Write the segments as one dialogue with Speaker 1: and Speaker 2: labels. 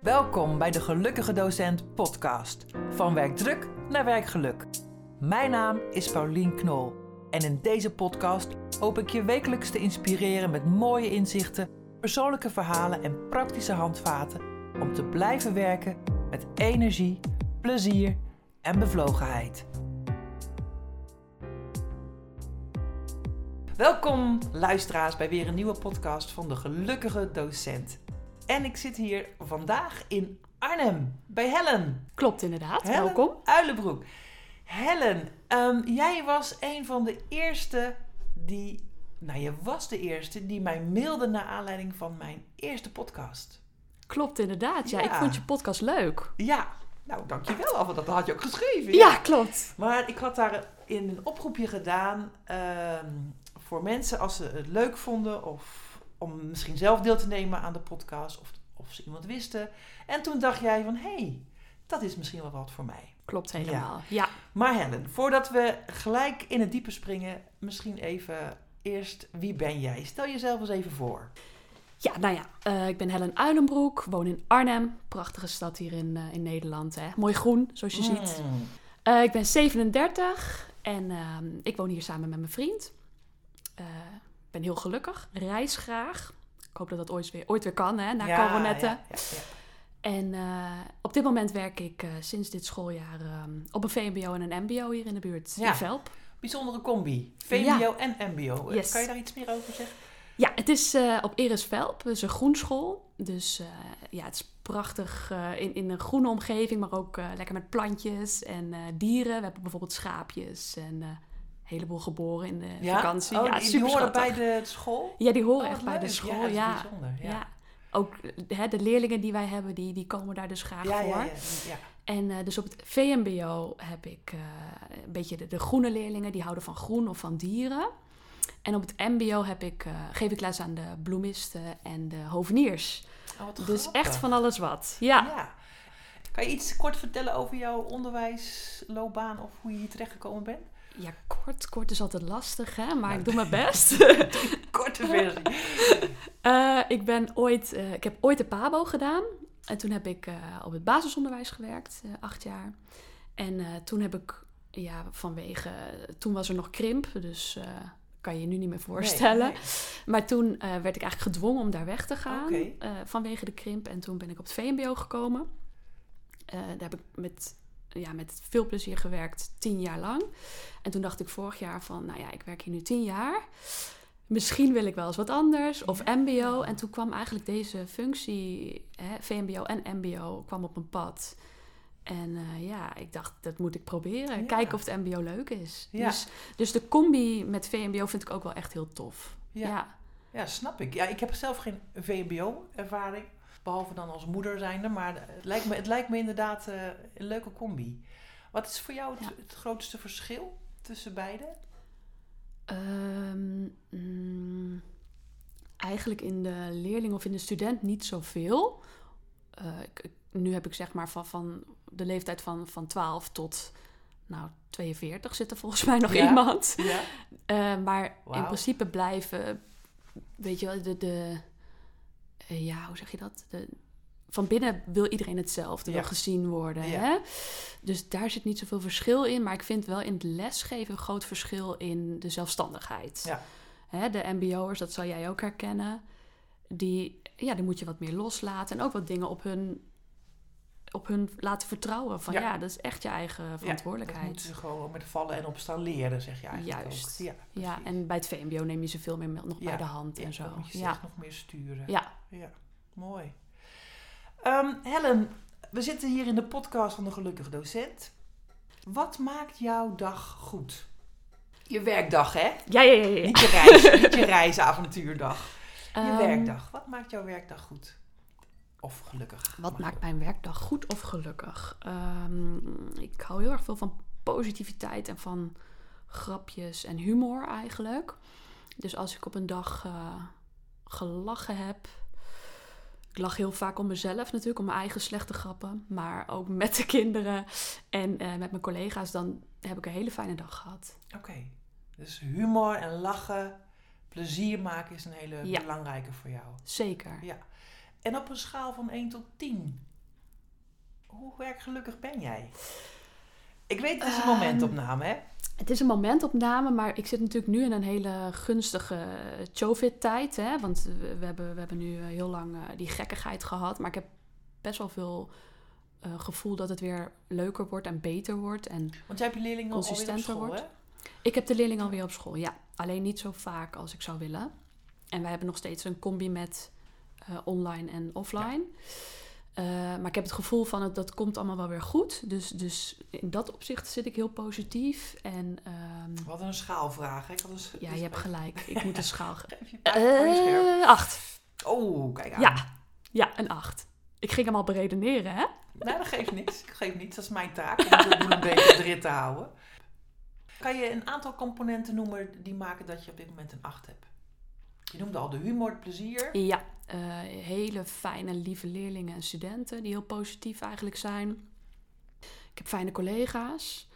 Speaker 1: Welkom bij de Gelukkige Docent podcast. Van werkdruk naar werkgeluk. Mijn naam is Paulien Knol. En in deze podcast hoop ik je wekelijks te inspireren met mooie inzichten, persoonlijke verhalen en praktische handvaten om te blijven werken met energie, plezier en bevlogenheid. Welkom luisteraars bij weer een nieuwe podcast van de Gelukkige Docent. En ik zit hier vandaag in Arnhem bij Helen.
Speaker 2: Klopt inderdaad,
Speaker 1: Helen
Speaker 2: welkom.
Speaker 1: Uilenbroek. Helen, ehm, jij was een van de eerste die, nou je was de eerste die mij mailde naar aanleiding van mijn eerste podcast.
Speaker 2: Klopt inderdaad, ja. Ik vond je podcast leuk.
Speaker 1: Ja, nou dankjewel want dat had je ook geschreven.
Speaker 2: Ja, klopt.
Speaker 1: Maar ik had daar in een oproepje gedaan ehm, voor mensen als ze het leuk vonden of om misschien zelf deel te nemen aan de podcast of, of ze iemand wisten. En toen dacht jij van, hé, hey, dat is misschien wel wat voor mij.
Speaker 2: Klopt helemaal. Ja.
Speaker 1: Maar Helen, voordat we gelijk in het diepe springen, misschien even eerst, wie ben jij? Stel jezelf eens even voor.
Speaker 2: Ja, nou ja, eh, ik ben Helen Uilenbroek, woon in Arnhem. Prachtige stad hier in, eh, in Nederland. Hè. Mooi groen, zoals je ziet.
Speaker 1: Mm.
Speaker 2: Eh, ik ben 37 en ehm, ik woon hier samen met mijn vriend. Eh, Ik ben heel gelukkig, reis graag. Ik hoop dat dat ooit weer, ooit weer kan, hè, na
Speaker 1: Ja,
Speaker 2: coronetten.
Speaker 1: ja, ja.
Speaker 2: En eh, op dit moment werk ik eh, sinds dit schooljaar ehm, op een VMBO en een MBO hier in de buurt in Velp.
Speaker 1: Bijzondere combi. VMBO en MBO.
Speaker 2: Yes.
Speaker 1: Kan je daar iets meer over zeggen?
Speaker 2: Ja, het is eh, op Eres Velp, is een groenschool. Dus eh, ja, het is prachtig eh, in, in een groene omgeving, maar ook eh, lekker met plantjes en eh, dieren. We hebben bijvoorbeeld schaapjes en eh, heleboel geboren in de vakantie.
Speaker 1: Oh,
Speaker 2: ja,
Speaker 1: die, horen bij de school?
Speaker 2: Ja, die horen
Speaker 1: Oh,
Speaker 2: echt bij de school,
Speaker 1: Ja,
Speaker 2: ja.
Speaker 1: bijzonder.
Speaker 2: Ja.
Speaker 1: Ja.
Speaker 2: Ook hè, de leerlingen die wij hebben, die, die komen daar dus graag voor.
Speaker 1: ja, ja, ja.
Speaker 2: En eh, dus op het VMBO heb ik eh, een beetje de, de groene leerlingen, die houden van groen of van dieren. En op het MBO heb ik, eh, geef ik les aan de bloemisten en de hoveniers.
Speaker 1: Oh,
Speaker 2: Dus echt van alles wat. Ja.
Speaker 1: Ja. Kan je iets kort vertellen over jouw onderwijsloopbaan of hoe je hier terechtgekomen bent?
Speaker 2: Ja, kort, kort is altijd lastig, hè? maar ik doe mijn best.
Speaker 1: Korte versie.
Speaker 2: Eh, ik, ben ooit, eh, ik heb ooit de PABO gedaan. En toen heb ik eh, op het basisonderwijs gewerkt, acht jaar. En toen heb ik, ja, vanwege, toen was er nog krimp, dus kan je je nu niet meer voorstellen.
Speaker 1: Nee, nee.
Speaker 2: Maar toen werd ik eigenlijk gedwongen om daar weg te gaan vanwege de krimp. En toen ben ik op het VMBO gekomen. Daar heb ik met, ja, met veel plezier gewerkt, tien jaar lang. En toen dacht ik vorig jaar van, nou ja, ik werk hier nu tien jaar. Misschien wil ik wel eens wat anders, of
Speaker 1: Ja.
Speaker 2: MBO. En toen kwam eigenlijk deze functie, hè, VMBO en MBO, kwam op mijn pad. En eh, ja, ik dacht, dat moet ik proberen.
Speaker 1: Ja.
Speaker 2: Kijken of het MBO leuk is.
Speaker 1: Ja.
Speaker 2: Dus, dus de combi met VMBO vind ik ook wel echt heel tof.
Speaker 1: Ja.
Speaker 2: ja.
Speaker 1: Ja, snap ik. Ja, ik heb zelf geen VMBO-ervaring, behalve dan als moeder zijnde, maar het lijkt me, het lijkt me inderdaad eh, een leuke combi. Wat is voor jou het,
Speaker 2: Ja.
Speaker 1: het grootste verschil tussen beide?
Speaker 2: Ehm, mm, eigenlijk in de leerling of in de student niet zoveel. Ik, ik- nu heb ik zeg maar van, van de leeftijd van, van 12 tot nou, 42 zit er volgens mij nog
Speaker 1: Ja.
Speaker 2: iemand.
Speaker 1: Ja.
Speaker 2: Eh, maar in principe blijven, weet je wel, de, de eh, ja, hoe zeg je dat? De, van binnen wil iedereen hetzelfde,
Speaker 1: Ja.
Speaker 2: wil gezien worden.
Speaker 1: Ja.
Speaker 2: Hè? Dus daar zit niet zoveel verschil in. Maar ik vind wel in het lesgeven een groot verschil in de zelfstandigheid.
Speaker 1: Ja.
Speaker 2: Hè, de mbo'ers, dat zal jij ook herkennen. Die, ja, die moet je wat meer loslaten. En ook wat dingen op hun, op hun laten vertrouwen. Van
Speaker 1: Ja.
Speaker 2: ja, dat is echt je eigen
Speaker 1: Dat
Speaker 2: verantwoordelijkheid.
Speaker 1: moeten ze gewoon met vallen en opstaan leren, zeg je eigenlijk
Speaker 2: Juist.
Speaker 1: ook. Ja,
Speaker 2: Ja, en bij het VMBO neem je ze veel meer nog
Speaker 1: Ja,
Speaker 2: bij de hand
Speaker 1: Ja,
Speaker 2: en zo.
Speaker 1: dan moet je ze
Speaker 2: Ja,
Speaker 1: echt nog meer sturen.
Speaker 2: ja.
Speaker 1: Ja, mooi. Ehm, Helen, we zitten hier in de podcast van de Gelukkige Docent. Wat maakt jouw dag goed? Je werkdag, hè?
Speaker 2: ja, ja, ja. ja.
Speaker 1: Niet je, reis, niet je reisavontuurdag. Je
Speaker 2: Ehm,
Speaker 1: werkdag. Wat maakt jouw werkdag goed? Of gelukkig?
Speaker 2: Wat maakt mijn werkdag goed of gelukkig? Ehm, ik hou heel erg veel van positiviteit en van grapjes en humor eigenlijk. Dus als ik op een dag eh, gelachen heb. Ik lach heel vaak om mezelf natuurlijk, om mijn eigen slechte grappen. Maar ook met de kinderen en eh, met mijn collega's. Dan heb ik een hele fijne dag gehad.
Speaker 1: Oké. Dus humor en lachen, plezier maken is een hele
Speaker 2: Ja.
Speaker 1: belangrijke voor jou.
Speaker 2: Zeker.
Speaker 1: Ja. En op een schaal van 1 tot 10, hoe werkgelukkig ben jij? Ik weet, het is een
Speaker 2: Ehm,
Speaker 1: momentopname, hè?
Speaker 2: Het is een momentopname, maar ik zit natuurlijk nu in een hele gunstige COVID-tijd. Hè? Want we, hebben, we hebben nu eh, heel lang eh, die gekkigheid gehad. Maar ik heb best wel veel eh, gevoel dat het weer leuker wordt en beter wordt. En
Speaker 1: Want jij hebt je leerlingen alweer op
Speaker 2: consistenter
Speaker 1: school,
Speaker 2: wordt.
Speaker 1: hè?
Speaker 2: ik heb de leerling alweer op school, ja. Alleen niet zo vaak als ik zou willen. En wij hebben nog steeds een combi met eh, online en offline. Eh, maar ik heb het gevoel van het, dat komt allemaal wel weer goed. Dus, dus in dat opzicht zit ik heel positief. En
Speaker 1: We hadden een schaalvraag, hè? Ik had een sch-
Speaker 2: ja,
Speaker 1: dus
Speaker 2: je hebt
Speaker 1: even-
Speaker 2: gelijk. Ik moet een schaal...
Speaker 1: scherp.
Speaker 2: Eh, acht.
Speaker 1: Oh, kijk aan.
Speaker 2: Ja. Ja, een acht. Ik ging hem al beredeneren, hè?
Speaker 1: Nee, dat geeft niks. Ik geef niets. Dat is mijn taak. Om een beetje erin te houden. Kan je een aantal componenten noemen die maken dat je op dit moment een 8 hebt? Je noemde al de humor, het plezier.
Speaker 2: Ja, hele fijne, lieve leerlingen en studenten die heel positief eigenlijk zijn. Ik heb fijne collega's.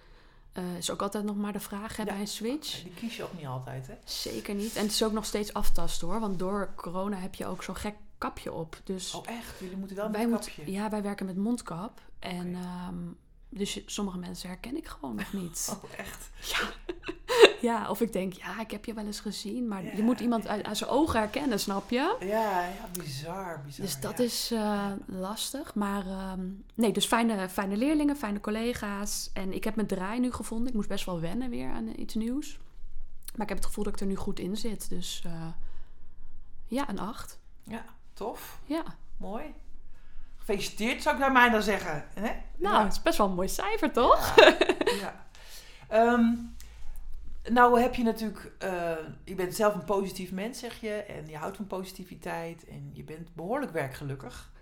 Speaker 2: Eh is ook altijd nog maar de vraag hè,
Speaker 1: Ja.
Speaker 2: bij een switch.
Speaker 1: Die kies je ook niet altijd, hè?
Speaker 2: Zeker niet. En het is ook nog steeds aftasten hoor. Want door corona heb je ook zo'n gek kapje op. Dus
Speaker 1: Oh, echt? Jullie moeten wel met
Speaker 2: wij,
Speaker 1: kapje.
Speaker 2: ja, wij werken met mondkap. En ehm, dus sommige mensen herken ik gewoon nog niet.
Speaker 1: Oh, echt?
Speaker 2: Ja. ja, of ik denk, ja, ik heb je wel eens gezien. Maar
Speaker 1: Ja,
Speaker 2: je moet iemand uit, aan zijn ogen herkennen, snap je?
Speaker 1: Ja, ja, bizar, bizar.
Speaker 2: Dus dat
Speaker 1: ja.
Speaker 2: is eh, lastig. Maar ehm, nee, dus fijne, fijne leerlingen, fijne collega's. En ik heb mijn draai nu gevonden. Ik moest best wel wennen weer aan eh, iets nieuws. Maar ik heb het gevoel dat ik er nu goed in zit. Dus eh, ja, een acht.
Speaker 1: Ja, tof.
Speaker 2: Ja.
Speaker 1: Mooi. Gefeliciteerd, zou ik naar mij dan zeggen. Hè?
Speaker 2: Nou, het is best wel een mooi cijfer, toch?
Speaker 1: ja. Ehm, nou heb je natuurlijk, eh, je bent zelf een positief mens, zeg je. En je houdt van positiviteit. En je bent behoorlijk werkgelukkig.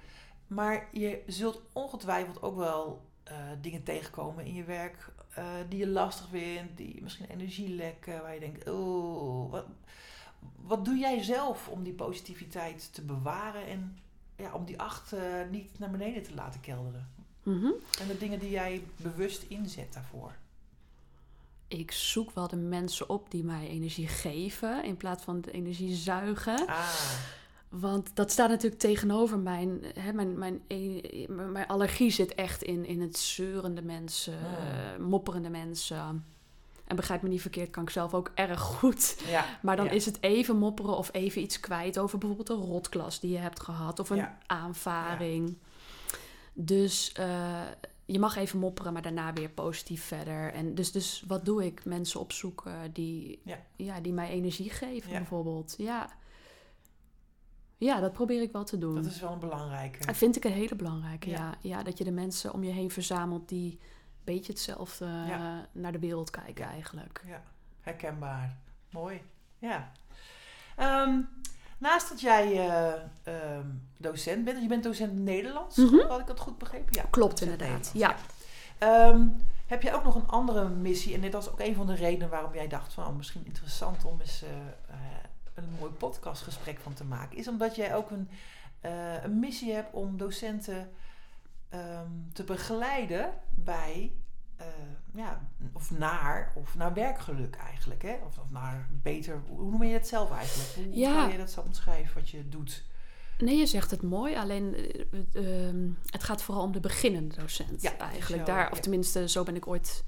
Speaker 1: Maar je zult ongetwijfeld ook wel eh, dingen tegenkomen in je werk eh, die je lastig vindt. Die misschien energielekken, waar je denkt, oh, wat, wat doe jij zelf om die positiviteit te bewaren en ja, om die acht niet naar beneden te laten kelderen?
Speaker 2: Mhm.
Speaker 1: En de dingen die jij bewust inzet daarvoor.
Speaker 2: Ik zoek wel de mensen op die mij energie geven in plaats van de energie zuigen.
Speaker 1: Ah,
Speaker 2: Want dat staat natuurlijk tegenover mijn, hè, mijn, mijn, e- mijn allergie zit echt in, in het zeurende mensen,
Speaker 1: Ah.
Speaker 2: eh, mopperende mensen. En begrijp me niet verkeerd, kan ik zelf ook erg goed.
Speaker 1: ja.
Speaker 2: Maar dan
Speaker 1: ja.
Speaker 2: is het even mopperen of even iets kwijt over bijvoorbeeld een rotklas die je hebt gehad of een
Speaker 1: Ja.
Speaker 2: aanvaring. Dus eh, je mag even mopperen, maar daarna weer positief verder. En dus, dus wat doe ik? Mensen opzoeken die,
Speaker 1: Ja.
Speaker 2: ja. die mij energie geven,
Speaker 1: Ja.
Speaker 2: bijvoorbeeld. Ja. ja, dat probeer ik wel te doen.
Speaker 1: Dat is wel een belangrijke.
Speaker 2: Dat vind ik een hele belangrijke,
Speaker 1: Ja.
Speaker 2: ja. ja. dat je de mensen om je heen verzamelt die een beetje hetzelfde eh, naar de wereld kijken eigenlijk.
Speaker 1: Ja, herkenbaar. Mooi. Ja. Ehm, naast dat jij eh, ehm, docent bent, je bent docent Nederlands,
Speaker 2: Mhm.
Speaker 1: had ik dat goed begrepen? Ja,
Speaker 2: Klopt inderdaad,
Speaker 1: Nederlands, Ehm, heb je ook nog een andere missie? En dit was ook een van de redenen waarom jij dacht van oh, misschien interessant om eens eh, eh, een mooi podcastgesprek van te maken. Is omdat jij ook een, een missie hebt om docenten ehm, te begeleiden bij eh, ja, of naar, of naar werkgeluk eigenlijk. Hè? Of, of naar beter, hoe noem je het zelf eigenlijk? Hoe
Speaker 2: Ja.
Speaker 1: kan je dat zo omschrijven wat je doet?
Speaker 2: Nee, je zegt het mooi, alleen eh, het, ehm, het gaat vooral om de beginnende docent
Speaker 1: Ja,
Speaker 2: eigenlijk. Daar, of
Speaker 1: ja.
Speaker 2: tenminste, zo ben ik ooit,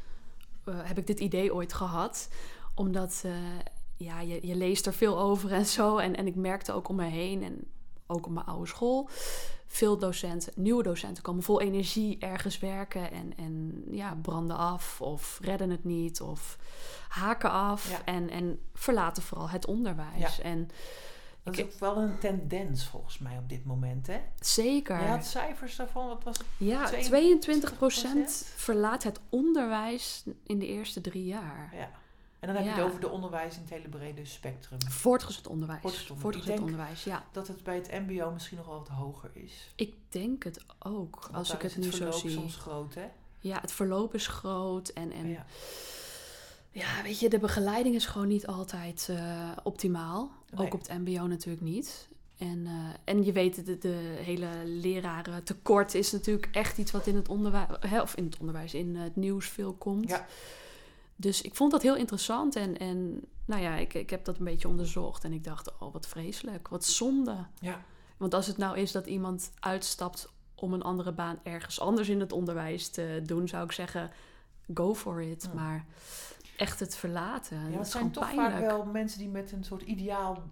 Speaker 2: eh, heb ik dit idee ooit gehad. Omdat ja, je, je leest er veel over en zo. En, en ik merkte ook om me heen en ook op mijn oude school. Veel docenten, nieuwe docenten komen vol energie ergens werken en, en ja, branden af of redden het niet of haken af
Speaker 1: Ja.
Speaker 2: en, en verlaten vooral het onderwijs.
Speaker 1: Ja.
Speaker 2: En
Speaker 1: Dat is ook wel een tendens volgens mij op dit moment. Hè?
Speaker 2: zeker.
Speaker 1: Je had cijfers daarvan, wat was het?
Speaker 2: Ja,
Speaker 1: 22%
Speaker 2: 22% verlaat het onderwijs in de eerste drie jaar.
Speaker 1: Ja. En dan heb je
Speaker 2: Ja.
Speaker 1: het over de onderwijs in het hele brede spectrum.
Speaker 2: Voortgezet onderwijs.
Speaker 1: Voortgezet onderwijs.
Speaker 2: Voortgezet ja.
Speaker 1: Dat het bij het mbo misschien nog wel wat hoger is.
Speaker 2: Ik denk het ook,
Speaker 1: Want
Speaker 2: als ik het
Speaker 1: is
Speaker 2: nu zo
Speaker 1: verloop
Speaker 2: zie.
Speaker 1: soms groot, hè?
Speaker 2: Ja, het verloop is groot en, en ja.
Speaker 1: ja.
Speaker 2: weet je, de begeleiding is gewoon niet altijd eh, optimaal.
Speaker 1: Nee.
Speaker 2: Ook op het mbo natuurlijk niet. En, eh, en je weet, de, de hele leraren tekort is natuurlijk echt iets wat in het onderwijs, of in het onderwijs, in het nieuws veel komt.
Speaker 1: Ja.
Speaker 2: Dus ik vond dat heel interessant en, en nou ja, ik, ik heb dat een beetje onderzocht en ik dacht, oh wat vreselijk, wat zonde.
Speaker 1: Ja.
Speaker 2: Want als het nou is dat iemand uitstapt om een andere baan ergens anders in het onderwijs te doen, zou ik zeggen, go for it.
Speaker 1: Ja.
Speaker 2: Maar echt het verlaten,
Speaker 1: Ja,
Speaker 2: dat
Speaker 1: zijn toch
Speaker 2: pijnlijk.
Speaker 1: vaak wel mensen die met een soort ideaal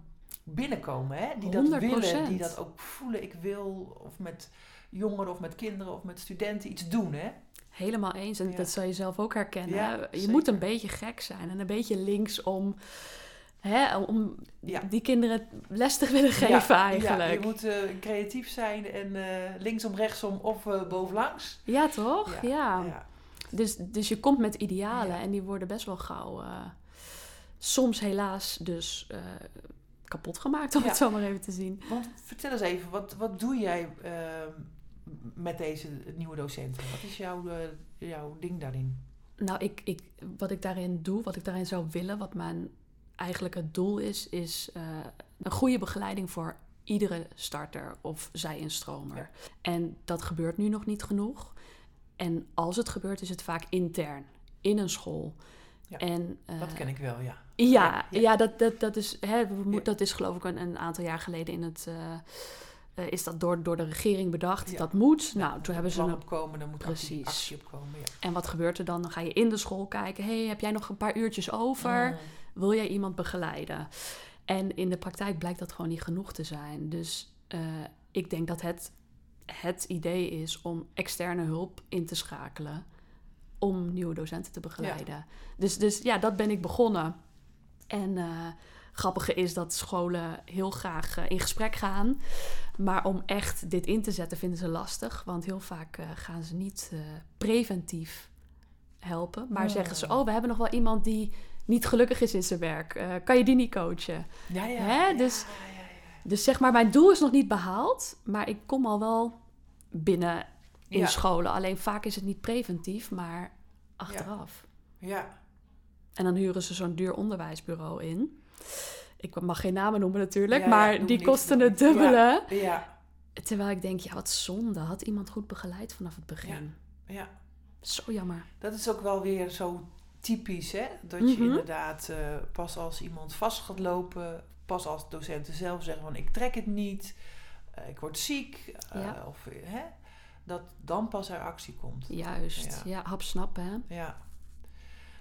Speaker 1: binnenkomen. Hè? Die dat
Speaker 2: 100%.
Speaker 1: willen, die dat ook voelen. Ik wil of met jongeren of met kinderen of met studenten iets doen. Hè?
Speaker 2: Helemaal eens. En
Speaker 1: Ja.
Speaker 2: dat zal je zelf ook herkennen.
Speaker 1: Ja,
Speaker 2: je
Speaker 1: zeker.
Speaker 2: moet een beetje gek zijn en een beetje links om, hè, om
Speaker 1: Ja.
Speaker 2: die kinderen les te willen geven eigenlijk.
Speaker 1: Ja, je moet eh, creatief zijn en eh, linksom, rechtsom of eh, bovenlangs.
Speaker 2: Ja, toch? Ja. Dus, dus je komt met idealen en die worden best wel gauw, soms helaas dus kapot gemaakt, om het zo maar even te zien.
Speaker 1: Want vertel eens even, wat, wat doe jij ehm, met deze nieuwe docenten? Wat is jouw, eh, jouw ding daarin?
Speaker 2: Nou, ik, ik, wat ik daarin doe, wat ik daarin zou willen, wat mijn eigenlijk het doel is, is eh, een goede begeleiding voor iedere starter of zij-instromer.
Speaker 1: Ja.
Speaker 2: En dat gebeurt nu nog niet genoeg. En als het gebeurt, is het vaak intern, in een school.
Speaker 1: Ja,
Speaker 2: en,
Speaker 1: Dat
Speaker 2: eh,
Speaker 1: ken ik wel, ja.
Speaker 2: Ja,
Speaker 1: Ja,
Speaker 2: dat, dat, dat, is, hè, dat is geloof ik een, een aantal jaar geleden in het... eh, is dat door, door de regering bedacht.
Speaker 1: Ja.
Speaker 2: Dat moet.
Speaker 1: Ja,
Speaker 2: nou, toen hebben ze een
Speaker 1: opkomen, dan moet actie,
Speaker 2: Precies.
Speaker 1: actie opkomen. Ja.
Speaker 2: En wat gebeurt er dan? Dan ga je in de school kijken. hey, heb jij nog een paar uurtjes over? Wil jij iemand begeleiden? En in de praktijk blijkt dat gewoon niet genoeg te zijn. Dus eh, ik denk dat het het idee is om externe hulp in te schakelen om nieuwe docenten te begeleiden. Dus, dus ja, dat ben ik begonnen. En eh grappige is dat scholen heel graag eh, in gesprek gaan. Maar om echt dit in te zetten vinden ze lastig. Want heel vaak eh, gaan ze niet eh, preventief helpen. Maar
Speaker 1: Hmm.
Speaker 2: zeggen ze, oh, we hebben nog wel iemand die niet gelukkig is in zijn werk. Kan je die niet coachen?
Speaker 1: Ja, ja.
Speaker 2: Hè,
Speaker 1: ja,
Speaker 2: dus-
Speaker 1: ja, ja.
Speaker 2: Dus zeg maar, mijn doel is nog niet behaald. Maar ik kom al wel binnen in scholen. Alleen vaak is het niet preventief, maar achteraf.
Speaker 1: Ja,
Speaker 2: En dan huren ze zo'n duur onderwijsbureau in. Ik mag geen namen noemen natuurlijk,
Speaker 1: Ja,
Speaker 2: maar die kosten het dubbele.
Speaker 1: ja,
Speaker 2: Terwijl ik denk, ja, wat zonde. Had iemand goed begeleid vanaf het begin.
Speaker 1: ja.
Speaker 2: Zo jammer.
Speaker 1: Dat is ook wel weer zo typisch, hè? Dat je
Speaker 2: Mhm.
Speaker 1: inderdaad eh, pas als iemand vast gaat lopen, pas als docenten zelf zeggen van ik trek het niet, eh, ik word ziek, eh,
Speaker 2: Ja.
Speaker 1: of hè, dat dan pas er actie komt.
Speaker 2: Juist.
Speaker 1: Ja.
Speaker 2: Ja, hap snappen, hè.
Speaker 1: Ja.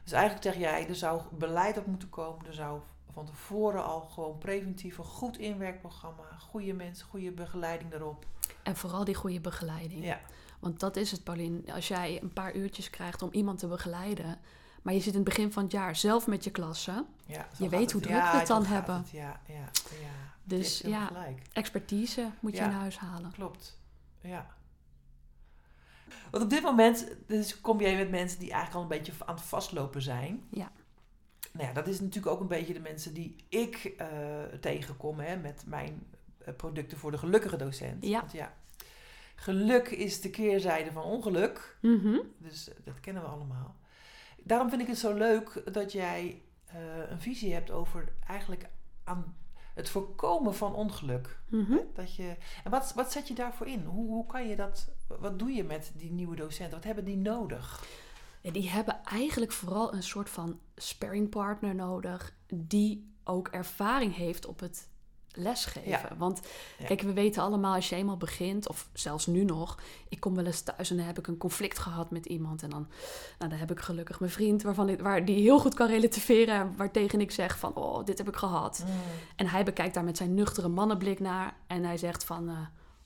Speaker 1: Dus eigenlijk zeg jij, er zou beleid op moeten komen, er zou van tevoren al gewoon preventief een goed inwerkprogramma, goede mensen, goede begeleiding daarop.
Speaker 2: En vooral die goede begeleiding.
Speaker 1: Ja,
Speaker 2: Want dat is het, Paulien. Als jij een paar uurtjes krijgt om iemand te begeleiden... maar je zit in het begin van het jaar zelf met je klasse...
Speaker 1: ja
Speaker 2: Je weet hoe druk we
Speaker 1: Ja,
Speaker 2: het dan hebben.
Speaker 1: het. Ja, ja, ja.
Speaker 2: Dus ja,
Speaker 1: gelijk.
Speaker 2: expertise moet je in huis halen.
Speaker 1: Klopt, ja. Want op dit moment dus kom jij met mensen die eigenlijk al een beetje aan het vastlopen zijn.
Speaker 2: Ja.
Speaker 1: Nou ja, dat is natuurlijk ook een beetje de mensen die ik eh, tegenkom hè, met mijn eh, producten voor de gelukkige docent.
Speaker 2: Ja.
Speaker 1: Want ja, geluk is de keerzijde van ongeluk.
Speaker 2: Mhm.
Speaker 1: Dus eh, dat kennen we allemaal. Daarom vind ik het zo leuk dat jij een visie hebt over eigenlijk aan het voorkomen van ongeluk.
Speaker 2: Mhm.
Speaker 1: Dat je, en wat, wat zet je daarvoor in? Hoe, hoe kan je dat, wat doe je met die nieuwe docenten? Wat hebben die nodig?
Speaker 2: Ja, die hebben eigenlijk vooral een soort van sparringpartner nodig... die ook ervaring heeft op het lesgeven.
Speaker 1: Ja.
Speaker 2: Want kijk, we weten allemaal als je eenmaal begint... of zelfs nu nog... ik kom wel eens thuis en dan heb ik een conflict gehad met iemand... en dan, nou, dan heb ik gelukkig mijn vriend... Waarvan ik, waar die heel goed kan relativeren... en waartegen ik zeg van, oh, dit heb ik gehad. En hij bekijkt daar met zijn nuchtere mannenblik naar... en hij zegt van, eh,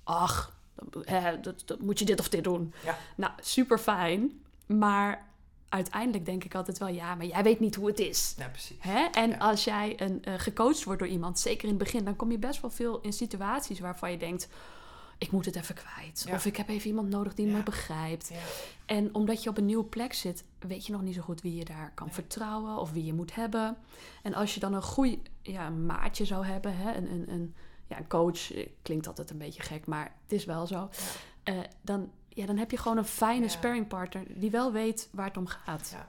Speaker 2: ach, eh, dat, dat, moet je dit of dit doen?
Speaker 1: Ja.
Speaker 2: Nou, super fijn. Maar uiteindelijk denk ik altijd wel, ja, maar jij weet niet hoe het is.
Speaker 1: Ja, precies.
Speaker 2: Hè? En
Speaker 1: Ja.
Speaker 2: als jij een, eh, gecoacht wordt door iemand, zeker in het begin, dan kom je best wel veel in situaties waarvan je denkt: ik moet het even kwijt.
Speaker 1: Ja.
Speaker 2: Of ik heb even iemand nodig die
Speaker 1: Ja.
Speaker 2: me begrijpt.
Speaker 1: Ja.
Speaker 2: En omdat je op een nieuwe plek zit, weet je nog niet zo goed wie je daar kan
Speaker 1: Nee.
Speaker 2: vertrouwen of wie je moet hebben. En als je dan een goeie ja, een maatje zou hebben, hè? Een, een, een, ja, een coach, eh, klinkt altijd een beetje gek, maar het is wel zo. Eh, dan, ja, dan heb je gewoon een fijne
Speaker 1: Ja.
Speaker 2: sparringpartner die wel weet waar het om gaat.
Speaker 1: Ja.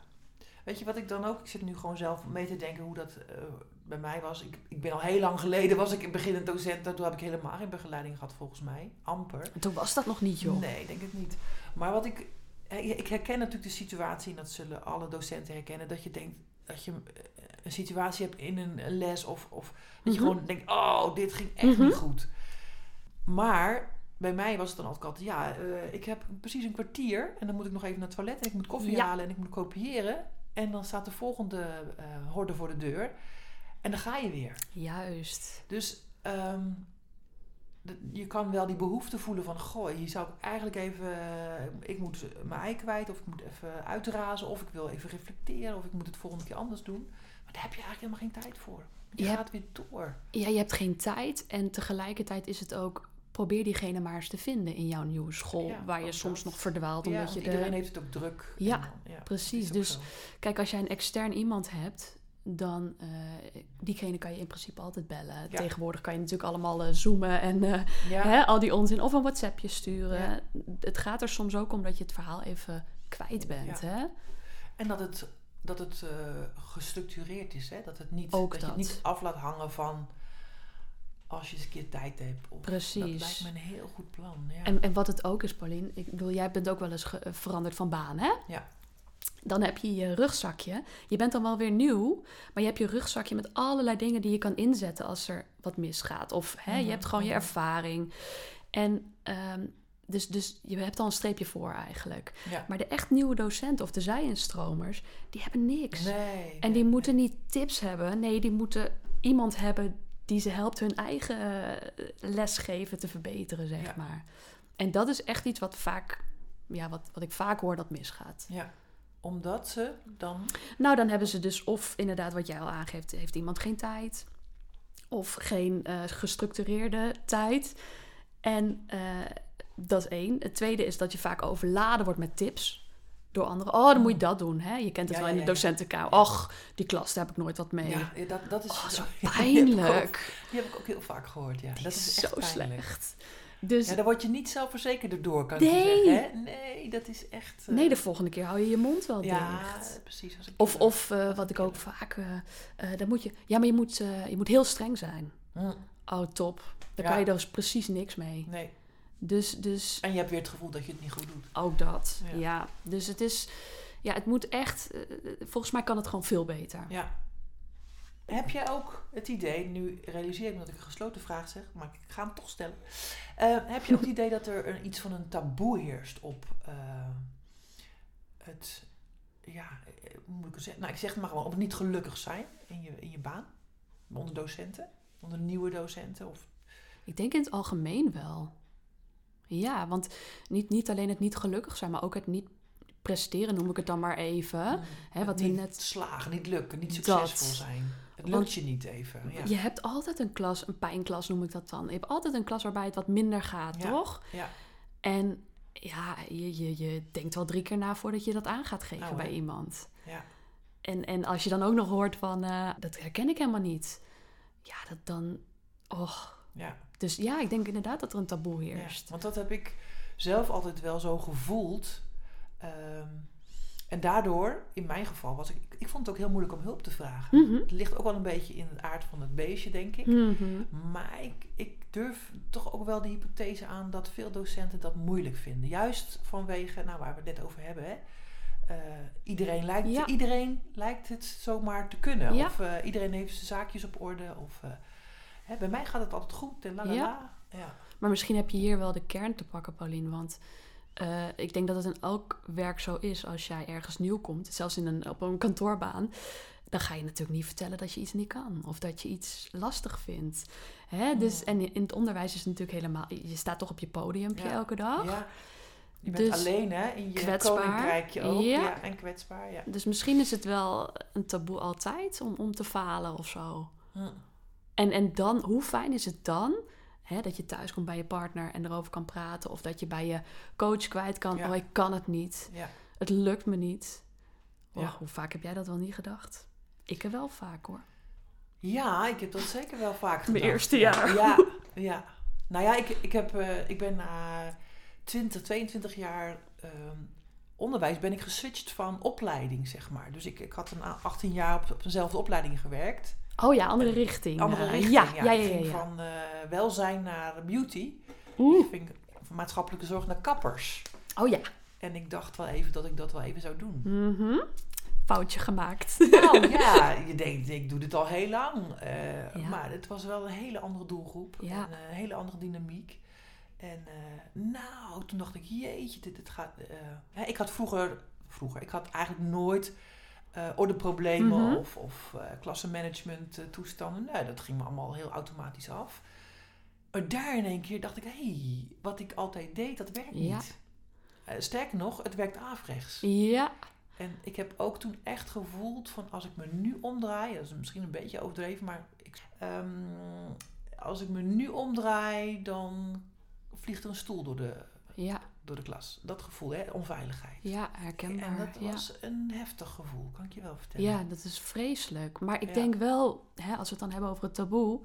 Speaker 1: Weet je wat ik dan ook, ik zit nu gewoon zelf mee te denken hoe dat eh, bij mij was. Ik, ik ben al heel lang geleden, was ik in beginnend docent, toen heb ik helemaal geen begeleiding gehad volgens mij. Amper.
Speaker 2: En toen was dat nog niet, joh.
Speaker 1: Nee, denk het niet. Maar wat ik, ik herken natuurlijk de situatie, en dat zullen alle docenten herkennen, dat je denkt dat je eh, een situatie hebt in een les of, of dat je
Speaker 2: Mhm.
Speaker 1: gewoon denkt, oh, dit ging echt
Speaker 2: Mhm.
Speaker 1: niet goed. Maar bij mij was het dan altijd, ja, eh, ik heb precies een kwartier en dan moet ik nog even naar het toilet en ik moet koffie
Speaker 2: Ja.
Speaker 1: halen en ik moet kopiëren. En dan staat de volgende eh horde voor de deur en dan ga je weer.
Speaker 2: Juist.
Speaker 1: Dus ehm, je kan wel die behoefte voelen van, goh, hier zou ik eigenlijk even, eh, ik moet mijn ei kwijt of ik moet even uitrazen of ik wil even reflecteren of ik moet het volgende keer anders doen. Maar daar heb je eigenlijk helemaal geen tijd voor. Je
Speaker 2: Je
Speaker 1: gaat weer door.
Speaker 2: Ja, je hebt geen tijd en tegelijkertijd is het ook... Probeer diegene maar eens te vinden in jouw nieuwe school.
Speaker 1: Ja,
Speaker 2: waar je soms
Speaker 1: dat.
Speaker 2: nog verdwaalt. Omdat je de...
Speaker 1: iedereen heeft het ook druk.
Speaker 2: Ja,
Speaker 1: ja
Speaker 2: precies. Dus
Speaker 1: zo.
Speaker 2: Kijk, als jij een extern iemand hebt, dan uh, diegene kan je in principe altijd bellen. Tegenwoordig kan je natuurlijk allemaal uh, zoomen en uh,
Speaker 1: ja.
Speaker 2: hè, al die onzin of een WhatsAppje sturen. Het gaat er soms ook om dat je het verhaal even kwijt bent. Hè?
Speaker 1: En dat het, dat het gestructureerd is. Hè? Dat, het niet,
Speaker 2: Ook
Speaker 1: dat,
Speaker 2: dat.
Speaker 1: je het niet af laat hangen van als je eens een keer tijd hebt. Of,
Speaker 2: Precies.
Speaker 1: Dat lijkt me een heel goed plan. Ja.
Speaker 2: En, en wat het ook is, Pauline, ik bedoel, jij bent ook wel eens ge- veranderd van baan, hè?
Speaker 1: Ja.
Speaker 2: Dan heb je je rugzakje. Je bent dan wel weer nieuw, maar je hebt je rugzakje met allerlei dingen die je kan inzetten als er wat misgaat. Of hè,
Speaker 1: Mhm,
Speaker 2: je hebt gewoon je
Speaker 1: mhm.
Speaker 2: ervaring. En um, dus, dus je hebt al een streepje voor eigenlijk.
Speaker 1: Ja.
Speaker 2: Maar de echt nieuwe docenten of de zij-instromers, die hebben niks.
Speaker 1: Nee.
Speaker 2: en
Speaker 1: nee,
Speaker 2: die moeten
Speaker 1: nee.
Speaker 2: niet tips hebben. Nee, die moeten iemand hebben die ze helpt hun eigen uh, lesgeven te verbeteren, zeg
Speaker 1: Ja.
Speaker 2: maar. En dat is echt iets wat vaak, ja, wat, wat ik vaak hoor dat misgaat.
Speaker 1: Ja. Omdat ze dan.
Speaker 2: Nou, dan hebben ze dus of inderdaad wat jij al aangeeft, heeft iemand geen tijd. Of geen uh, gestructureerde tijd. En uh, dat is één. Het tweede is dat je vaak overladen wordt met tips door anderen. Oh, dan moet je dat doen. Hè? Je kent het
Speaker 1: Ja,
Speaker 2: wel in de docentenkamer. Och, die klas, daar heb ik nooit wat mee.
Speaker 1: Ja, dat, dat is
Speaker 2: Oh, zo
Speaker 1: die heb ik ook-
Speaker 2: pijnlijk.
Speaker 1: Die heb ik ook heel vaak gehoord. Ja.
Speaker 2: Die
Speaker 1: dat
Speaker 2: is
Speaker 1: is echt
Speaker 2: zo
Speaker 1: pijnlijk.
Speaker 2: slecht. Dus
Speaker 1: Ja, daar word je niet zelfverzekerd door, kan
Speaker 2: Nee.
Speaker 1: je zeggen. Hè? Nee, dat is echt. eh,
Speaker 2: nee, de volgende keer hou je je mond wel
Speaker 1: Ja,
Speaker 2: dicht.
Speaker 1: precies. Als ik
Speaker 2: Of,
Speaker 1: eh,
Speaker 2: of uh, wat ik ook vaak... Uh, dan moet je... Ja, maar je moet, je moet heel streng zijn.
Speaker 1: hm,
Speaker 2: Oh, top. Daar
Speaker 1: Ja.
Speaker 2: kan je dus precies niks mee.
Speaker 1: Nee.
Speaker 2: Dus, dus
Speaker 1: En je hebt weer het gevoel dat je het niet goed doet.
Speaker 2: ook dat.
Speaker 1: Ja.
Speaker 2: Ja. Dus het is... Ja, het moet echt... eh, volgens mij kan het gewoon veel beter.
Speaker 1: Ja. Heb jij ook het idee, nu realiseer ik me dat ik een gesloten vraag zeg, maar ik ga hem toch stellen. Eh, heb je ook het idee dat er een, iets van een taboe heerst op eh, het, ja, hoe moet ik het zeggen? Nou, ik zeg het maar gewoon, op het niet gelukkig zijn in je, in je baan? Onder docenten? Onder nieuwe docenten? Of,
Speaker 2: Ik denk in het algemeen wel. Ja, want niet, niet alleen het niet gelukkig zijn, maar ook het niet presteren, noem ik het dan maar even. Hè, wat we
Speaker 1: niet
Speaker 2: net-
Speaker 1: slagen, niet lukken, niet
Speaker 2: Dat.
Speaker 1: succesvol zijn. Het lukt je niet even. Ja.
Speaker 2: Je hebt altijd een klas, een pijnklas noem ik dat dan. Je hebt altijd een klas waarbij het wat minder gaat,
Speaker 1: Ja.
Speaker 2: toch?
Speaker 1: Ja.
Speaker 2: En ja, je, je, je denkt wel drie keer na voordat je dat aan gaat geven
Speaker 1: Nou,
Speaker 2: bij iemand.
Speaker 1: Ja.
Speaker 2: En, en als je dan ook nog hoort van, eh, dat herken ik helemaal niet. Ja, dat dan... Oh.
Speaker 1: ja.
Speaker 2: Dus ja, ik denk inderdaad dat er een taboe
Speaker 1: Ja,
Speaker 2: heerst.
Speaker 1: want dat heb ik zelf altijd wel zo gevoeld. Ehm, en daardoor, in mijn geval, was ik, ik vond het ook heel moeilijk om hulp te vragen.
Speaker 2: Mhm.
Speaker 1: Het ligt ook wel een beetje in het aard van het beestje, denk ik.
Speaker 2: Mhm.
Speaker 1: Maar ik, ik durf toch ook wel de hypothese aan dat veel docenten dat moeilijk vinden. Juist vanwege, nou, waar we het net over hebben, hè. Eh, iedereen, lijkt,
Speaker 2: Ja.
Speaker 1: iedereen lijkt het zomaar te kunnen.
Speaker 2: Ja.
Speaker 1: Of eh, iedereen heeft zijn zaakjes op orde. Of, eh, hè, bij mij gaat het altijd goed en la la.
Speaker 2: Maar misschien heb je hier wel de kern te pakken, Pauline. Want eh, ik denk dat het in elk werk zo is als jij ergens nieuw komt, zelfs in een, op een kantoorbaan. Dan ga je natuurlijk niet vertellen dat je iets niet kan of dat je iets lastig vindt. Hè? Dus, en in het onderwijs is het natuurlijk helemaal. Je staat toch op je podiumpje
Speaker 1: Ja.
Speaker 2: elke dag.
Speaker 1: Ja. Je bent
Speaker 2: Dus
Speaker 1: alleen hè, in je
Speaker 2: kwetsbaar.
Speaker 1: koninkrijkje ook.
Speaker 2: Ja.
Speaker 1: Ja. en kwetsbaar. Ja.
Speaker 2: Dus misschien is het wel een taboe altijd om, om te falen of zo. En, en dan, hoe fijn is het dan hè, dat je thuis komt bij je partner en erover kan praten? Of dat je bij je coach kwijt kan.
Speaker 1: Ja.
Speaker 2: Oh, ik kan het niet.
Speaker 1: Ja.
Speaker 2: Het lukt me niet.
Speaker 1: Ja.
Speaker 2: hoe vaak heb jij dat wel niet gedacht? Ik er wel vaak hoor.
Speaker 1: ja, ik heb dat zeker wel vaak
Speaker 2: Mijn
Speaker 1: gedacht.
Speaker 2: eerste
Speaker 1: Ja.
Speaker 2: jaar.
Speaker 1: Ja, ja. Nou ja, ik, ik, heb, eh, ik ben na 20, 22 jaar ehm, onderwijs ben ik geswitcht van opleiding, zeg maar. Dus ik, ik had een a- 18 jaar op, op dezelfde opleiding gewerkt.
Speaker 2: Oh ja, andere richting.
Speaker 1: Andere
Speaker 2: Eh,
Speaker 1: richting,
Speaker 2: ja,
Speaker 1: ja.
Speaker 2: ja, ja,
Speaker 1: ging van eh, welzijn naar beauty.
Speaker 2: Oeh.
Speaker 1: Ik ging van maatschappelijke zorg naar kappers.
Speaker 2: Oh ja.
Speaker 1: En ik dacht wel even dat ik dat wel even zou doen.
Speaker 2: Mhm. Foutje gemaakt.
Speaker 1: Nou ja, je denkt, ik doe dit al heel lang. Eh,
Speaker 2: Ja.
Speaker 1: Maar het was wel een hele andere doelgroep.
Speaker 2: Ja.
Speaker 1: En een hele andere dynamiek. En uh, nou, toen dacht ik, jeetje, dit, dit gaat... Uh, ik had vroeger, vroeger, ik had eigenlijk nooit uh, ordeproblemen mm -hmm. of, of klassenmanagement toestanden. Nee, dat ging me allemaal heel automatisch af. Maar daar in één keer dacht ik, hé, hey, wat ik altijd deed, dat werkt
Speaker 2: Ja.
Speaker 1: niet. sterker nog, het werkt averechts.
Speaker 2: Ja.
Speaker 1: En ik heb ook toen echt gevoeld van als ik me nu omdraai, dat is misschien een beetje overdreven, maar ik, ehm, als ik me nu omdraai, dan vliegt er een stoel door de,
Speaker 2: Ja.
Speaker 1: Door de klas. Dat gevoel, hè, onveiligheid.
Speaker 2: Ja, herkenbaar.
Speaker 1: En dat
Speaker 2: ja.
Speaker 1: was een heftig gevoel, kan ik je wel vertellen.
Speaker 2: Ja, dat is vreselijk. Maar ik
Speaker 1: Ja.
Speaker 2: denk wel, hè, als we het dan hebben over het taboe,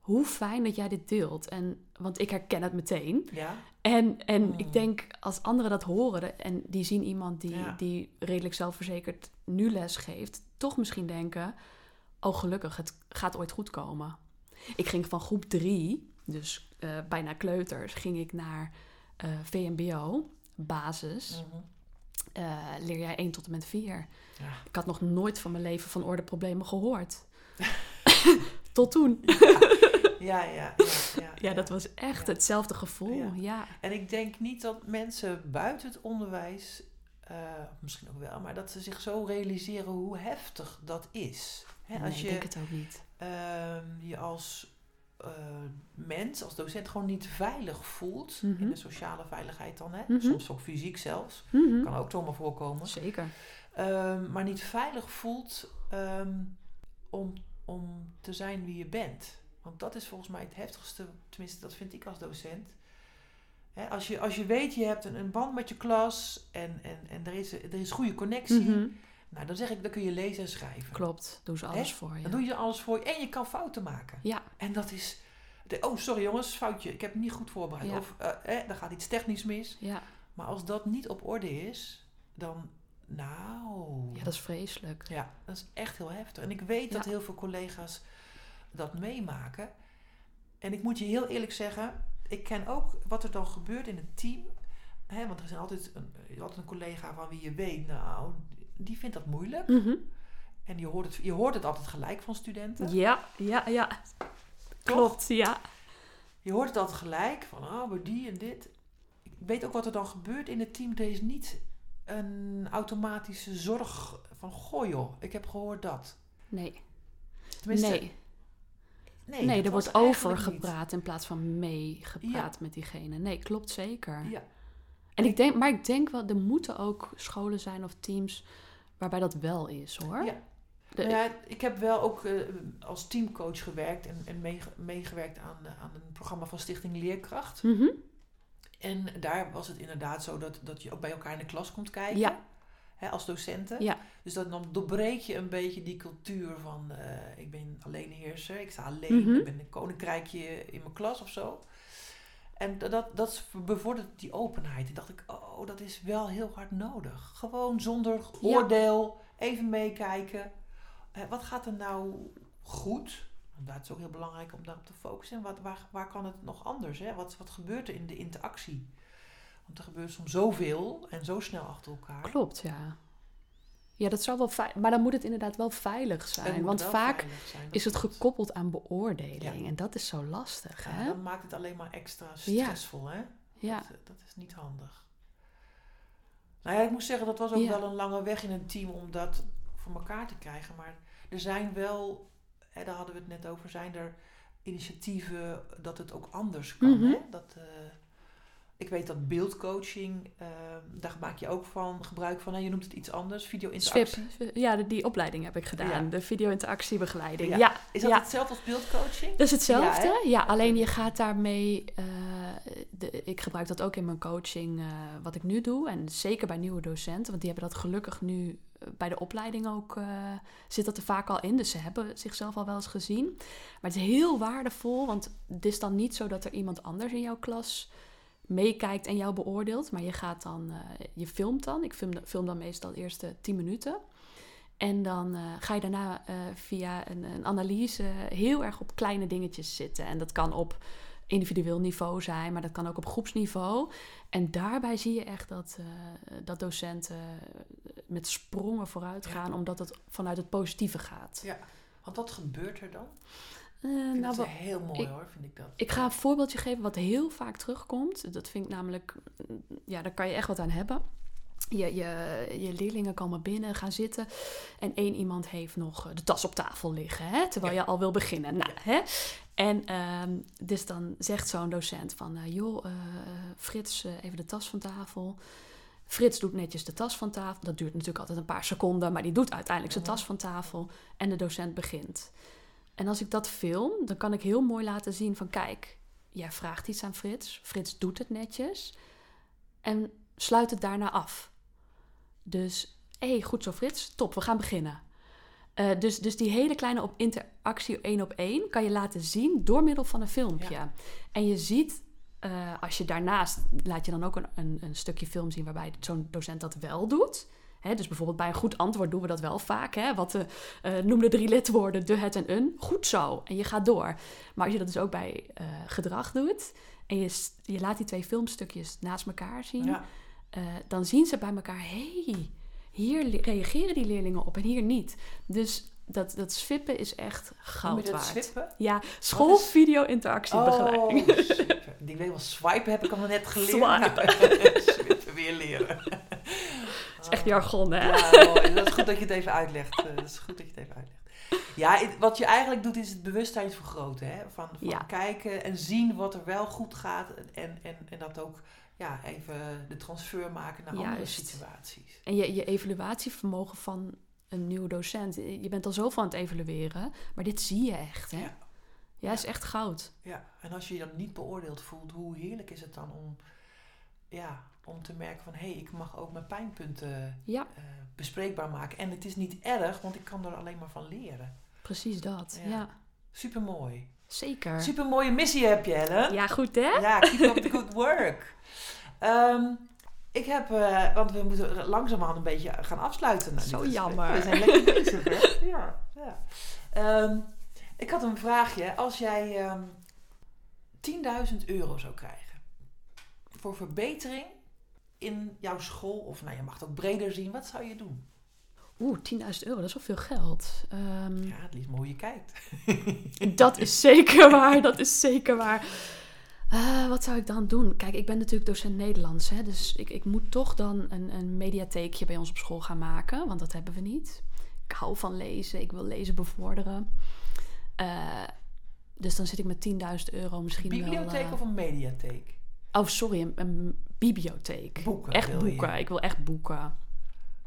Speaker 2: hoe fijn dat jij dit deelt. En, want ik herken het meteen.
Speaker 1: Ja?
Speaker 2: En, en ik denk, als anderen dat horen en die zien iemand die,
Speaker 1: Ja.
Speaker 2: die redelijk zelfverzekerd nu les geeft, toch misschien denken, oh gelukkig, het gaat ooit goed komen. Ik ging van groep drie, dus eh, bijna kleuters, ging ik naar eh, VMBO, basis.
Speaker 1: Mhm.
Speaker 2: Eh, leer jij 1 tot en met 4.
Speaker 1: Ja.
Speaker 2: Ik had nog nooit van mijn leven van ordeproblemen gehoord. Tot toen.
Speaker 1: Ja, ja, ja, ja,
Speaker 2: Ja, dat was echt hetzelfde gevoel.
Speaker 1: Ja. En ik denk niet dat mensen buiten het onderwijs, eh, misschien ook wel, maar dat ze zich zo realiseren hoe heftig dat is. Hè,
Speaker 2: Nee,
Speaker 1: als
Speaker 2: ik
Speaker 1: je
Speaker 2: denk het ook niet.
Speaker 1: ehm, je als eh, mens, als docent gewoon niet veilig voelt,
Speaker 2: Mhm.
Speaker 1: in de sociale veiligheid dan, hè?
Speaker 2: Mhm.
Speaker 1: soms ook fysiek zelfs,
Speaker 2: Mhm.
Speaker 1: kan ook zomaar voorkomen,
Speaker 2: Zeker.
Speaker 1: Ehm, maar niet veilig voelt ehm, om, om te zijn wie je bent. Want dat is volgens mij het heftigste, tenminste dat vind ik als docent. Als, je, als je weet, je hebt een, een band met je klas en, en, en er, is, er is goede connectie,
Speaker 2: Mhm.
Speaker 1: Nou, dan zeg ik, dan kun je lezen en schrijven.
Speaker 2: Klopt, doen ze alles
Speaker 1: Hè?
Speaker 2: voor je.
Speaker 1: Dan doe je alles voor je en je kan fouten maken.
Speaker 2: Ja,
Speaker 1: En dat is, de, oh sorry jongens, foutje, ik heb het niet goed voorbereid.
Speaker 2: Ja.
Speaker 1: Of eh, eh, er gaat iets technisch mis.
Speaker 2: ja.
Speaker 1: Maar als dat niet op orde is, dan, nou...
Speaker 2: ja, dat is vreselijk.
Speaker 1: Ja, dat is echt heel heftig. En ik weet dat heel veel collega's dat meemaken. En ik moet je heel eerlijk zeggen, ik ken ook wat er dan gebeurt in het team. Hè, want er is altijd een, er is altijd een collega van wie je weet, nou, die vindt dat moeilijk.
Speaker 2: Mhm.
Speaker 1: En je hoort, het, je hoort het altijd gelijk van studenten.
Speaker 2: Ja, ja, ja.
Speaker 1: Toch?
Speaker 2: Klopt, ja.
Speaker 1: Je hoort het altijd gelijk van, oh, maar die en dit. Ik weet ook wat er dan gebeurt in het team. Er is niet een automatische zorg van, goh joh, ik heb gehoord dat.
Speaker 2: Nee.
Speaker 1: Tenminste,
Speaker 2: nee,
Speaker 1: nee,
Speaker 2: er wordt over gepraat in plaats van mee gepraat met diegene. Nee, klopt zeker.
Speaker 1: Ja,
Speaker 2: En ik denk, maar ik denk wel, er moeten ook scholen zijn of teams waarbij dat wel is hoor.
Speaker 1: Ja.
Speaker 2: De-
Speaker 1: Nou ja, ik heb wel ook eh, als teamcoach gewerkt en, en meege- meegewerkt aan, eh, aan een programma van Stichting Leerkracht.
Speaker 2: Mhm.
Speaker 1: En daar was het inderdaad zo dat, dat je ook bij elkaar in de klas komt kijken.
Speaker 2: Ja.
Speaker 1: Hè, als docenten.
Speaker 2: Ja.
Speaker 1: Dus dat, dan doorbreek je een beetje die cultuur van eh, ik ben alleenheerser, ik sta alleen,
Speaker 2: Mhm.
Speaker 1: ik ben een koninkrijkje in mijn klas of zo. En dat- dat, bevordert die openheid. En dacht ik, oh, dat is wel heel hard nodig. Gewoon zonder oordeel, even meekijken. Eh, wat gaat er nou goed? Dat is ook heel belangrijk om daarop te focussen. En wat, waar, waar kan het nog anders? Hè? Wat, wat gebeurt er in de interactie? Want er gebeurt soms zoveel en zo snel achter elkaar.
Speaker 2: Klopt, ja. Ja, dat zou wel fijn, maar dan moet het inderdaad wel veilig zijn. Want vaak
Speaker 1: zijn,
Speaker 2: is het gekoppeld aan beoordeling.
Speaker 1: Ja.
Speaker 2: En dat is zo lastig,
Speaker 1: Ja,
Speaker 2: hè?
Speaker 1: dan maakt het alleen maar extra
Speaker 2: Ja.
Speaker 1: stressvol, hè?
Speaker 2: Ja,
Speaker 1: Dat, eh, dat is niet handig. Nou ja, ik moet zeggen, dat was ook
Speaker 2: Ja.
Speaker 1: wel een lange weg in een team om dat voor elkaar te krijgen. Maar er zijn wel, hè, daar hadden we het net over, zijn er initiatieven dat het ook anders kan.
Speaker 2: Mhm.
Speaker 1: hè? Dat, eh, ik weet dat beeldcoaching, eh, daar maak je ook van gebruik van. Hè? Je noemt het iets anders, video-interactie.
Speaker 2: Ja, die opleiding heb ik gedaan.
Speaker 1: Ja.
Speaker 2: De video-interactiebegeleiding.
Speaker 1: Ja.
Speaker 2: Ja,
Speaker 1: Is dat
Speaker 2: ja.
Speaker 1: hetzelfde als beeldcoaching?
Speaker 2: Dat is hetzelfde.
Speaker 1: Ja,
Speaker 2: alleen je gaat daarmee. eh, de, ik gebruik dat ook in mijn coaching, eh, wat ik nu doe. En zeker bij nieuwe docenten, want die hebben dat gelukkig nu eh, bij de opleiding ook. zit dat er vaak al in. Dus ze hebben zichzelf al wel eens gezien. Maar het is heel waardevol, want het is dan niet zo dat er iemand anders in jouw klas meekijkt en jou beoordeelt. Maar je gaat dan, eh, je filmt dan. Ik film, film dan meestal de eerste 10 minuten. En dan eh, ga je daarna eh, via een, een analyse heel erg op kleine dingetjes zitten. En dat kan op individueel niveau zijn, maar dat kan ook op groepsniveau. En daarbij zie je echt dat, dat docenten met sprongen vooruit
Speaker 1: Ja.
Speaker 2: gaan, omdat het vanuit het positieve gaat.
Speaker 1: Ja. Want wat gebeurt er dan?
Speaker 2: Eh,
Speaker 1: vind
Speaker 2: nou,
Speaker 1: dat
Speaker 2: wa-
Speaker 1: heel mooi
Speaker 2: ik-
Speaker 1: hoor, vind ik dat.
Speaker 2: ik ga een voorbeeldje geven wat heel vaak terugkomt. Dat vind ik namelijk, ja, daar kan je echt wat aan hebben. Je, je, je leerlingen komen binnen, gaan zitten en één iemand heeft nog eh, de tas op tafel liggen, hè, terwijl je al wil beginnen. Nou, hè? En ehm, dus dan zegt zo'n docent van, eh, joh, Frits, even de tas van tafel. Frits doet netjes de tas van tafel. Dat duurt natuurlijk altijd een paar seconden, maar die doet uiteindelijk zijn
Speaker 1: Mhm.
Speaker 2: tas van tafel. En de docent begint. En als ik dat film, dan kan ik heel mooi laten zien van... kijk, jij vraagt iets aan Frits. Frits doet het netjes. En sluit het daarna af. Dus, hé, hey, goed zo Frits. Top, we gaan beginnen. Eh, dus, dus die hele kleine op interactie één op één... kan je laten zien door middel van een filmpje.
Speaker 1: Ja.
Speaker 2: En je ziet, eh, als je daarnaast... laat je dan ook een, een, een stukje film zien... waarbij zo'n docent dat wel doet... Dus bijvoorbeeld bij een goed antwoord doen we dat wel vaak. Hè? Wat eh, noem de drie lidwoorden, de, het en een. Goed zo. En je gaat door. Maar als je dat dus ook bij eh, gedrag doet... en je, je laat die twee filmstukjes naast elkaar zien...
Speaker 1: Ja,
Speaker 2: dan zien ze bij elkaar... hé, hey, hier reageren die leerlingen op en hier niet. Dus dat, dat swippen is echt goud
Speaker 1: je dat
Speaker 2: waard.
Speaker 1: swippen?
Speaker 2: Ja, schoolvideo-interactiebegeleiding.
Speaker 1: Oh. Die weet wel, swipen heb ik allemaal net geleerd.
Speaker 2: Swipen.
Speaker 1: weer leren.
Speaker 2: Echt jargon, hè?
Speaker 1: Ja, mooi. Dat is goed dat je het even uitlegt. Eh, Dat is goed dat je het even uitlegt. Ja, wat je eigenlijk doet is het bewustzijn vergroten. Hè? Van, van
Speaker 2: Ja.
Speaker 1: kijken en zien wat er wel goed gaat. En, en, en dat ook ja, even de transfer maken naar andere situaties.
Speaker 2: En je, je evaluatievermogen van een nieuwe docent. Je bent al zoveel aan het evalueren, maar dit zie je echt, hè?
Speaker 1: Ja.
Speaker 2: Ja, is echt goud.
Speaker 1: Ja, en als je je dan niet beoordeeld voelt, hoe heerlijk is het dan om, ja, om te merken van... hé, hey, ik mag ook mijn pijnpunten
Speaker 2: Ja,
Speaker 1: eh, bespreekbaar maken. En het is niet erg, want ik kan er alleen maar van leren.
Speaker 2: precies dat.
Speaker 1: Ja.
Speaker 2: Ja,
Speaker 1: Supermooi.
Speaker 2: zeker.
Speaker 1: Super mooie missie heb je, Helen.
Speaker 2: Ja, goed hè?
Speaker 1: Ja, keep up the good work. Ehm, ik heb, eh, want we moeten langzaamaan een beetje gaan afsluiten. Nou,
Speaker 2: Zo jammer.
Speaker 1: We zijn lekker bezig, hè? Ja. ja. Ehm, ik had een vraagje. Als jij ehm 10.000 euro zou krijgen voor verbetering in jouw school, of nou, je mag het ook breder zien, wat zou je doen?
Speaker 2: Oeh, 10.000 euro, dat is wel veel geld. Ehm,
Speaker 1: Ja, het liefst hoe je kijkt.
Speaker 2: Dat is zeker waar, dat is zeker waar. Eh, wat zou ik dan doen? Kijk, ik ben natuurlijk docent Nederlands, hè, dus ik, ik moet toch dan een, een mediatheekje bij ons op school gaan maken, want dat hebben we niet. Ik hou van lezen, ik wil lezen bevorderen. Eh, dus dan zit ik met 10.000 euro misschien
Speaker 1: Bibliotheek
Speaker 2: wel... eh,
Speaker 1: of een mediatheek?
Speaker 2: Oh, sorry, een, een bibliotheek.
Speaker 1: Boeken
Speaker 2: Echt
Speaker 1: je?
Speaker 2: boeken, ik wil echt boeken.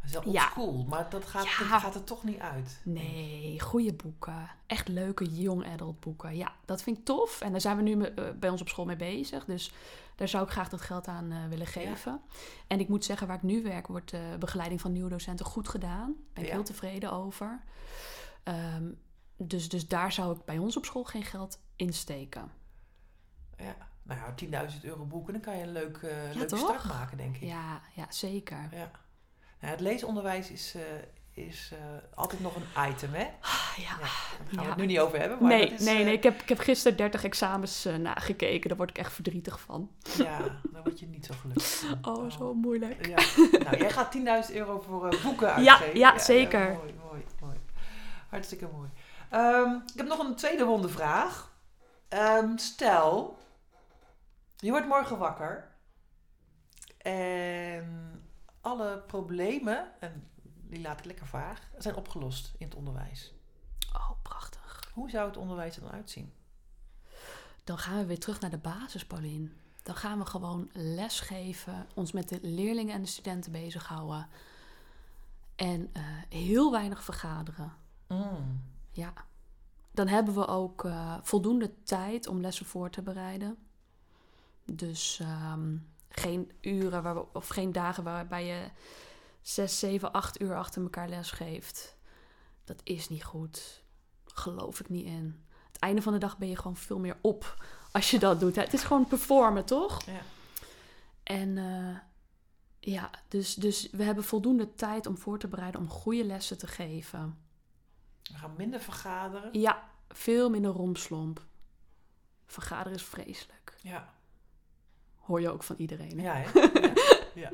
Speaker 1: Dat is wel
Speaker 2: Ja.
Speaker 1: oldschool, maar dat gaat,
Speaker 2: Ja.
Speaker 1: dat gaat er toch niet uit.
Speaker 2: Nee, goede boeken. Echt leuke young adult boeken. Ja, dat vind ik tof. En daar zijn we nu eh, bij ons op school mee bezig. Dus daar zou ik graag dat geld aan eh, willen geven. En ik moet zeggen, waar ik nu werk, wordt de begeleiding van nieuwe docenten goed gedaan. Daar ben ik
Speaker 1: Ja.
Speaker 2: heel tevreden over. Ehm, dus, dus daar zou ik bij ons op school geen geld in steken.
Speaker 1: Ja, nou ja, 10.000 euro boeken, dan kan je een leuk, eh leuke
Speaker 2: toch?
Speaker 1: start maken, denk ik.
Speaker 2: Ja, ja zeker.
Speaker 1: Ja. Nou, het leesonderwijs is, eh, is eh, altijd nog een item, hè?
Speaker 2: Ah, ja.
Speaker 1: Ja, daar gaan we
Speaker 2: Ja.
Speaker 1: het nu niet over hebben. Maar
Speaker 2: Nee,
Speaker 1: dat is,
Speaker 2: nee, nee. Ik heb, ik heb gisteren 30 examens nagekeken. Daar word ik echt verdrietig van.
Speaker 1: Ja, dan word je niet zo gelukkig.
Speaker 2: Oh, zo moeilijk.
Speaker 1: Ja. Nou, jij gaat 10.000 euro voor boeken
Speaker 2: Ja,
Speaker 1: uitgeven.
Speaker 2: ja, zeker.
Speaker 1: mooi, mooi, mooi. Hartstikke mooi. Ehm, ik heb nog een tweede wondervraag. Ehm, stel, je wordt morgen wakker en alle problemen, en die laat ik lekker vaag, zijn opgelost in het onderwijs.
Speaker 2: Oh, prachtig.
Speaker 1: Hoe zou het onderwijs er dan uitzien?
Speaker 2: Dan gaan we weer terug naar de basis, Paulien. Dan gaan we gewoon lesgeven, ons met de leerlingen en de studenten bezighouden. En eh, heel weinig vergaderen.
Speaker 1: Mm.
Speaker 2: Ja. Dan hebben we ook eh, voldoende tijd om lessen voor te bereiden. Dus ehm, geen uren waar we, of geen dagen waarbij je zes, zeven, acht uur achter elkaar les geeft. Dat is niet goed. Geloof ik niet in. Het einde van de dag ben je gewoon veel meer op als je dat doet. hè. Het is gewoon performen, toch?
Speaker 1: Ja.
Speaker 2: En eh, ja, dus, dus we hebben voldoende tijd om voor te bereiden om goede lessen te geven.
Speaker 1: We gaan minder vergaderen.
Speaker 2: Ja, veel minder rompslomp. Vergaderen is vreselijk.
Speaker 1: Ja,
Speaker 2: Hoor je ook van iedereen. Hè?
Speaker 1: ja hè? Ja. ja.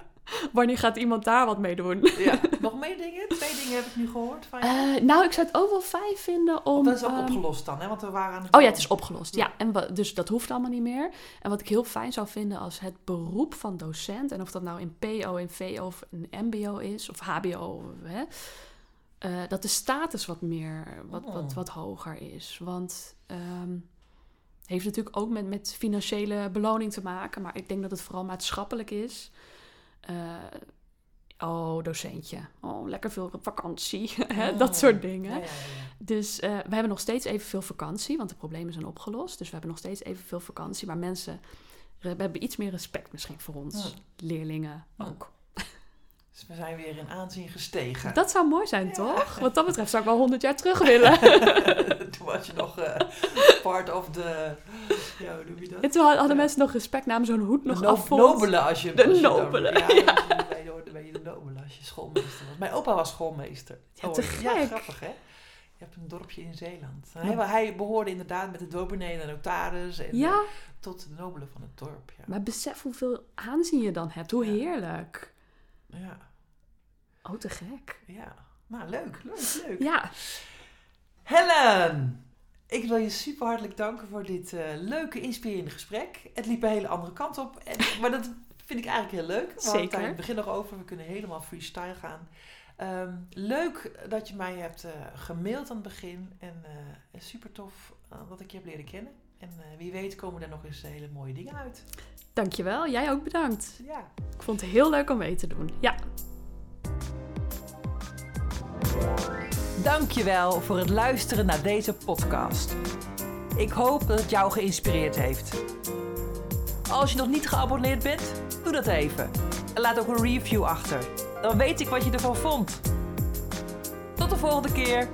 Speaker 2: wanneer gaat iemand daar wat mee doen?
Speaker 1: Ja. Nog meer dingen? Twee dingen heb ik nu gehoord van je.
Speaker 2: Eh, nou, ik zou het ook wel fijn vinden om...
Speaker 1: dat is ook
Speaker 2: ehm,
Speaker 1: opgelost dan, hè? Want we waren aan het...
Speaker 2: Oh ja, het is opgelost. Ja, en dus dat hoeft allemaal niet meer. En wat ik heel fijn zou vinden als het beroep van docent, en of dat nou in PO, in VO of in MBO is, of HBO, hè, eh, dat de status wat meer, wat,
Speaker 1: Oh.
Speaker 2: wat, wat hoger is. Want ehm heeft natuurlijk ook met, met financiële beloning te maken, maar ik denk dat het vooral maatschappelijk is. Eh, oh, docentje. Oh, lekker veel vakantie. dat soort dingen.
Speaker 1: Ja, ja, ja, ja.
Speaker 2: Dus eh, we hebben nog steeds evenveel vakantie, want de problemen zijn opgelost. Dus we hebben nog steeds evenveel vakantie. Maar mensen we hebben iets meer respect misschien voor ons. Leerlingen ook.
Speaker 1: Dus we zijn weer in aanzien gestegen.
Speaker 2: Dat zou mooi zijn,
Speaker 1: Ja.
Speaker 2: toch? Wat dat betreft zou ik wel honderd jaar terug willen.
Speaker 1: Toen was je nog eh, part of the... Ja, hoe noem je dat?
Speaker 2: en toen hadden
Speaker 1: Ja.
Speaker 2: mensen nog respect, namen zo'n hoed nog
Speaker 1: no-
Speaker 2: af. vond.
Speaker 1: nobele als je...
Speaker 2: De
Speaker 1: als je dan- ja, de- dan ben je de nobele als je schoolmeester was. Mijn opa was schoolmeester.
Speaker 2: Ja, te
Speaker 1: Ja,
Speaker 2: gek.
Speaker 1: grappig hè? Je hebt een dorpje in Zeeland. Hij, hij behoorde inderdaad met de dominee en de notaris en
Speaker 2: Ja,
Speaker 1: tot de nobele van het dorp. Ja.
Speaker 2: maar besef hoeveel aanzien je dan hebt. Hoe
Speaker 1: Ja.
Speaker 2: heerlijk.
Speaker 1: Ja,
Speaker 2: Oh, te gek.
Speaker 1: ja. Nou, leuk, leuk, leuk.
Speaker 2: Ja,
Speaker 1: Helen, ik wil je super hartelijk danken voor dit eh, leuke, inspirerende gesprek. Het liep een hele andere kant op, en, maar dat vind ik eigenlijk heel leuk. We hadden het in
Speaker 2: Zeker.
Speaker 1: het begin nog over, we kunnen helemaal freestyle gaan. Ehm, leuk dat je mij hebt eh, gemaild aan het begin en eh, super tof dat ik je heb leren kennen. En wie weet komen er nog eens hele mooie dingen uit.
Speaker 2: dankjewel. Jij ook bedankt.
Speaker 1: Ja.
Speaker 2: Ik vond het heel leuk om mee te doen. Ja.
Speaker 1: Dankjewel voor het luisteren naar deze podcast. Ik hoop dat het jou geïnspireerd heeft. Als je nog niet geabonneerd bent, doe dat even. En laat ook een review achter. Dan weet ik wat je ervan vond. Tot de volgende keer.